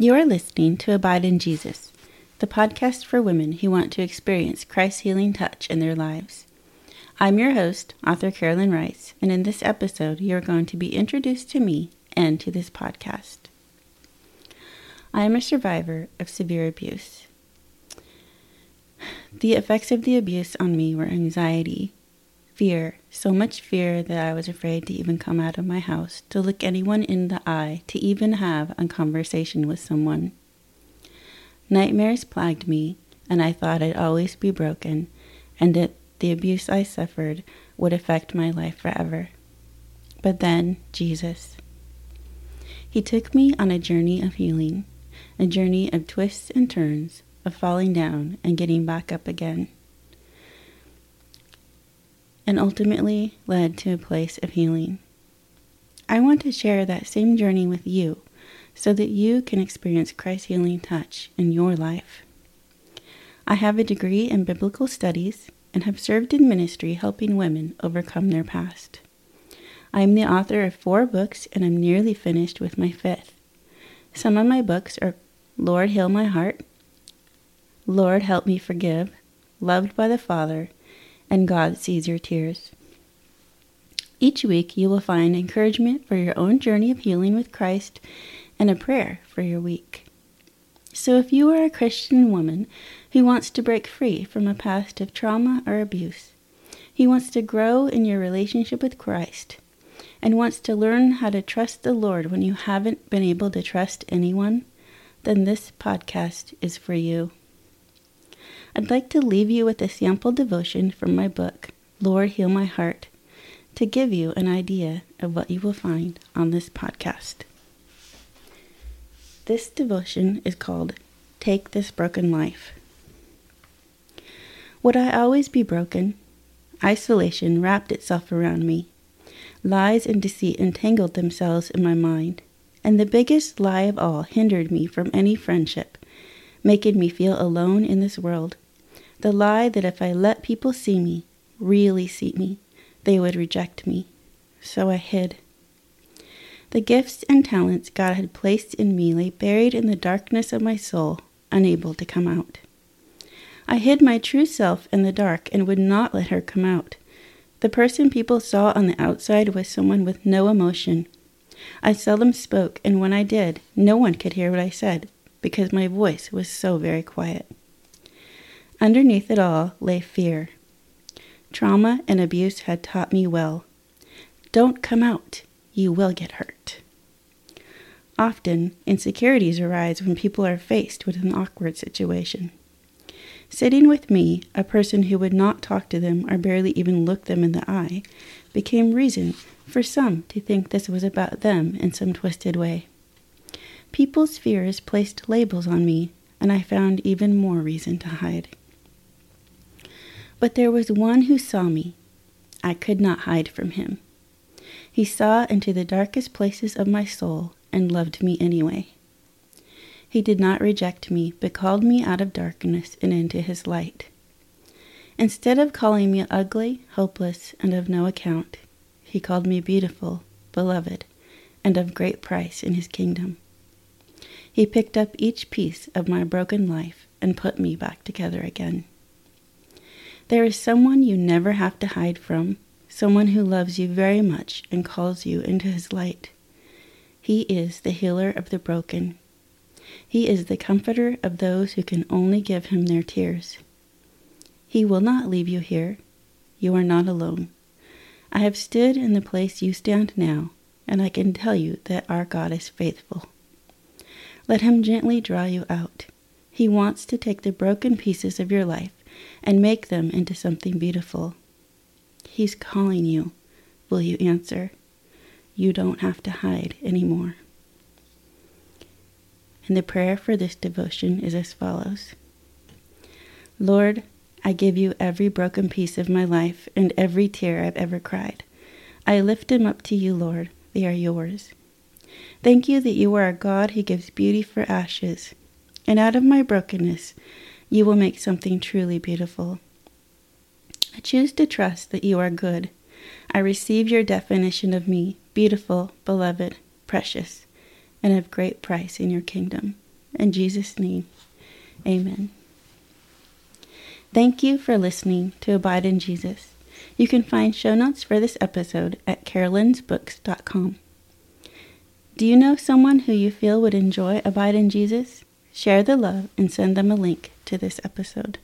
You are listening to Abide in Jesus, the podcast for women who want to experience Christ's healing touch in their lives. I'm your host, author Carolyn Rice, and in this episode, you're going to be introduced to me and to this podcast. I am a survivor of severe abuse. The effects of the abuse on me were anxiety, fear, so much fear that I was afraid to even come out of my house, to look anyone in the eye, to even have a conversation with someone. Nightmares plagued me, and I thought I'd always be broken, and that the abuse I suffered would affect my life forever. But then, Jesus. He took me on a journey of healing, a journey of twists and turns, of falling down and getting back up again and ultimately led to a place of healing. I want to share that same journey with you so that you can experience Christ's healing touch in your life. I have a degree in biblical studies and have served in ministry helping women overcome their past. I am the author of four books and am nearly finished with my fifth. Some of my books are Lord Heal My Heart, Lord Help Me Forgive, Loved by the Father, and God sees your tears. Each week, you will find encouragement for your own journey of healing with Christ and a prayer for your week. So, if you are a Christian woman who wants to break free from a past of trauma or abuse, who wants to grow in your relationship with Christ, and wants to learn how to trust the Lord when you haven't been able to trust anyone, then this podcast is for you. I'd like to leave you with a sample devotion from my book, Lord Heal My Heart, to give you an idea of what you will find on this podcast. This devotion is called Take This Broken Life. Would I always be broken? Isolation wrapped itself around me. Lies and deceit entangled themselves in my mind, and the biggest lie of all hindered me from any friendship, making me feel alone in this world the lie that if I let people see me, really see me, they would reject me. So I hid. The gifts and talents God had placed in me lay buried in the darkness of my soul, unable to come out. I hid my true self in the dark and would not let her come out. The person people saw on the outside was someone with no emotion. I seldom spoke, and when I did, no one could hear what I said because my voice was so very quiet. Underneath it all lay fear. Trauma and abuse had taught me well. Don't come out, you will get hurt. Often, insecurities arise when people are faced with an awkward situation. Sitting with me, a person who would not talk to them or barely even look them in the eye, became reason for some to think this was about them in some twisted way. People's fears placed labels on me, and I found even more reason to hide. But there was one who saw me. I could not hide from him. He saw into the darkest places of my soul and loved me anyway. He did not reject me, but called me out of darkness and into his light. Instead of calling me ugly, hopeless, and of no account, he called me beautiful, beloved, and of great price in his kingdom. He picked up each piece of my broken life and put me back together again. There is someone you never have to hide from, someone who loves you very much and calls you into his light. He is the healer of the broken. He is the comforter of those who can only give him their tears. He will not leave you here. You are not alone. I have stood in the place you stand now, and I can tell you that our God is faithful. Let him gently draw you out. He wants to take the broken pieces of your life and make them into something beautiful. He's calling you. Will you answer? You don't have to hide anymore. And the prayer for this devotion is as follows Lord, I give you every broken piece of my life and every tear I've ever cried. I lift them up to you, Lord. They are yours. Thank you that you are a God who gives beauty for ashes. And out of my brokenness, you will make something truly beautiful. I choose to trust that you are good. I receive your definition of me beautiful, beloved, precious, and of great price in your kingdom. In Jesus' name, amen. Thank you for listening to Abide in Jesus. You can find show notes for this episode at carolynsbooks.com. Do you know someone who you feel would enjoy Abide in Jesus? Share the love and send them a link to this episode.